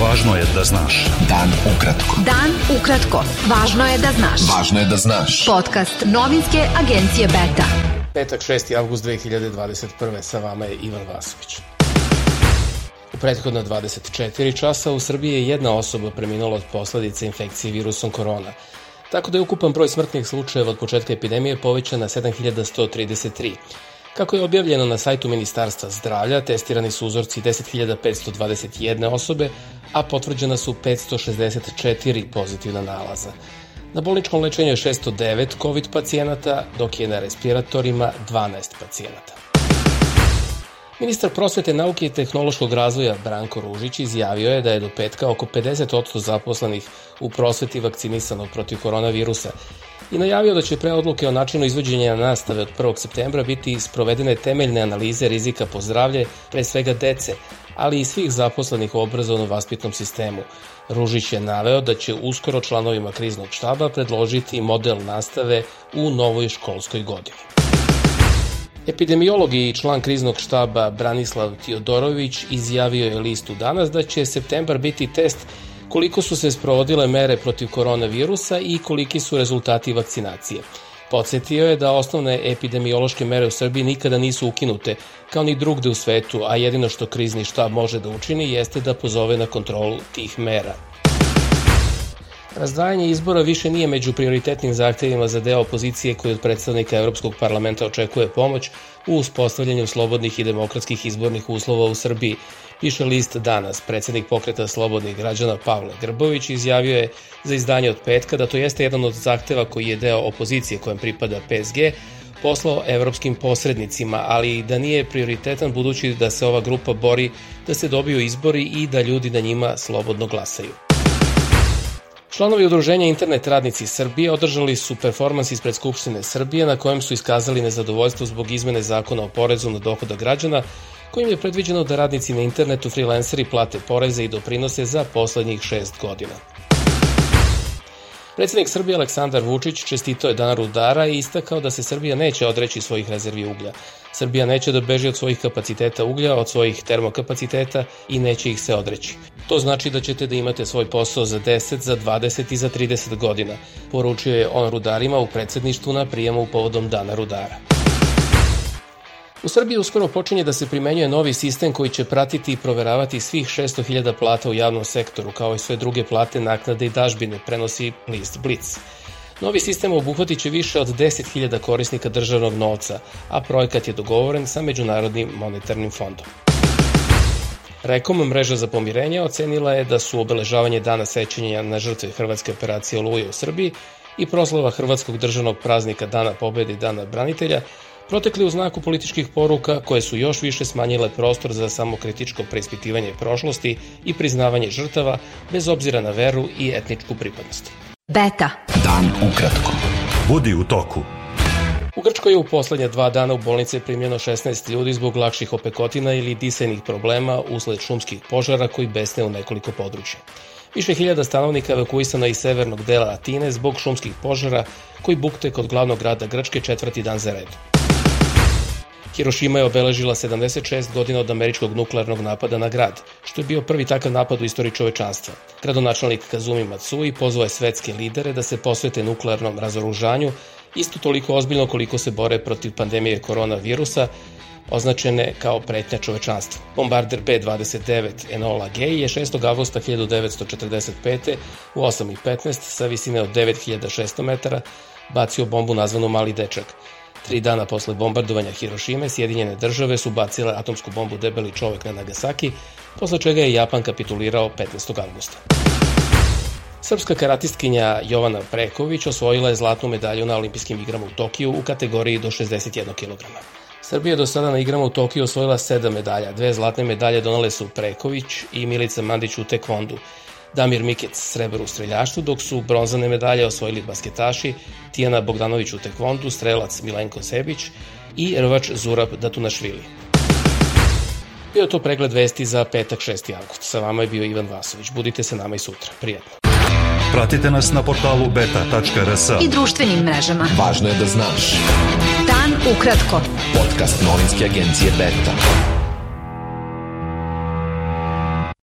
Važno je da znaš. Dan ukratko. Dan ukratko. Važno je da znaš. Važno je da znaš. Podcast novinske agencije Beta. Petak 6. avgust 2021. Sa vama je Ivan Vasović. U prethodna 24 časa u Srbiji je jedna osoba preminula od posledice infekcije virusom korona. Tako da je ukupan broj smrtnih slučajeva od početka epidemije povećan na 7133. Kako je objavljeno na sajtu Ministarstva zdravlja, testirani su uzorci 10.521 osobe, a potvrđena su 564 pozitivna nalaza. Na bolničkom lečenju je 609 COVID pacijenata, dok je na respiratorima 12 pacijenata. Ministar prosvete, nauke i tehnološkog razvoja Branko Ružić izjavio je da je do petka oko 50% zaposlenih u prosveti vakcinisano protiv koronavirusa i najavio da će pre odluke o načinu izvođenja nastave od 1. septembra biti sprovedene temeljne analize rizika po zdravlje, pre svega dece, ali i svih zaposlenih u obrazovno-vaspitnom sistemu. Ružić je naveo da će uskoro članovima kriznog štaba predložiti model nastave u novoj školskoj godini. Epidemiolog i član kriznog štaba Branislav Tiodorović izjavio je listu danas da će septembar biti test koliko su se sprovodile mere protiv koronavirusa i koliki su rezultati vakcinacije. Podsjetio je da osnovne epidemiološke mere u Srbiji nikada nisu ukinute, kao ni drugde u svetu, a jedino što krizni štab može da učini jeste da pozove na kontrolu tih mera. Razdvajanje izbora više nije među prioritetnim zahtevima za deo opozicije koji od predstavnika Evropskog parlamenta očekuje pomoć u uspostavljanju slobodnih i demokratskih izbornih uslova u Srbiji, piše list danas. Predsednik pokreta slobodnih građana Pavle Grbović izjavio je za izdanje od petka da to jeste jedan od zahteva koji je deo opozicije kojem pripada PSG, poslao evropskim posrednicima, ali da nije prioritetan budući da se ova grupa bori da se dobiju izbori i da ljudi na njima slobodno glasaju. Članovi udruženja Internet radnici Srbije održali su performans ispred Skupštine Srbije na kojem su iskazali nezadovoljstvo zbog izmene zakona o porezu na dohoda građana kojim je predviđeno da radnici na internetu freelanceri plate poreze i doprinose za poslednjih šest godina. Predsednik Srbije Aleksandar Vučić čestito je dan rudara i istakao da se Srbija neće odreći svojih rezervi uglja. Srbija neće da beži od svojih kapaciteta uglja, od svojih termokapaciteta i neće ih se odreći. To znači da ćete da imate svoj posao za 10, za 20 i za 30 godina, poručio je on rudarima u predsedništvu na prijemu povodom dana rudara. U Srbiji uskoro počinje da se primenjuje novi sistem koji će pratiti i proveravati svih 600.000 plata u javnom sektoru, kao i sve druge plate, naknade i dažbine, prenosi list Blitz. Novi sistem obuhvatit će više od 10.000 korisnika državnog novca, a projekat je dogovoren sa Međunarodnim monetarnim fondom. Rekom mreža za pomirenje ocenila je da su obeležavanje dana sećanja na žrtve Hrvatske operacije Oluje u Srbiji i proslava Hrvatskog državnog praznika Dana pobede i Dana branitelja protekli u znaku političkih poruka koje su još više smanjile prostor za samokritičko preispitivanje prošlosti i priznavanje žrtava bez obzira na veru i etničku pripadnost. Beta. Dan ukratko. Budi u toku. U Grčkoj je u poslednje dva dana u bolnice primljeno 16 ljudi zbog lakših opekotina ili disajnih problema usled šumskih požara koji besne u nekoliko područja. Više hiljada stanovnika evakuisano iz severnog dela Atine zbog šumskih požara koji bukte kod glavnog grada Grčke četvrti dan za redu. Hirošima je obeležila 76 godina od američkog nuklearnog napada na grad, što je bio prvi takav napad u istoriji čovečanstva. Gradonačelnik Kazumi Matsui pozvao je svetske lidere da se posvete nuklearnom razoružanju, isto toliko ozbiljno koliko se bore protiv pandemije koronavirusa, označene kao pretnja čovečanstva. Bombarder B-29 Enola Gay je 6. avgusta 1945. u 8.15 sa visine od 9600 metara bacio bombu nazvanu Mali dečak, Tri dana posle bombardovanja Hirošime, Sjedinjene države su bacile atomsku bombu Debeli čovek na Nagasaki, posle čega je Japan kapitulirao 15. augusta. Srpska karatistkinja Jovana Preković osvojila je zlatnu medalju na olimpijskim igrama u Tokiju u kategoriji do 61 kg. Srbija do sada na igrama u Tokiju osvojila sedam medalja. Dve zlatne medalje donale su Preković i Milica Mandić u tekvondu, Damir Mikec srebro u streljaštvu, dok su bronzane medalje osvojili basketaši Tijana Bogdanović u tekvondu, strelac Milenko Sebić i rvač Zurab Datunašvili. Bio to pregled vesti za petak 6. avgust. Sa vama je bio Ivan Vasović. Budite sa nama i sutra. Prijetno. Pratite nas na portalu beta.rs. I društvenim mrežama. Važno je da znaš. Dan ukratko. Podcast novinske agencije Beta.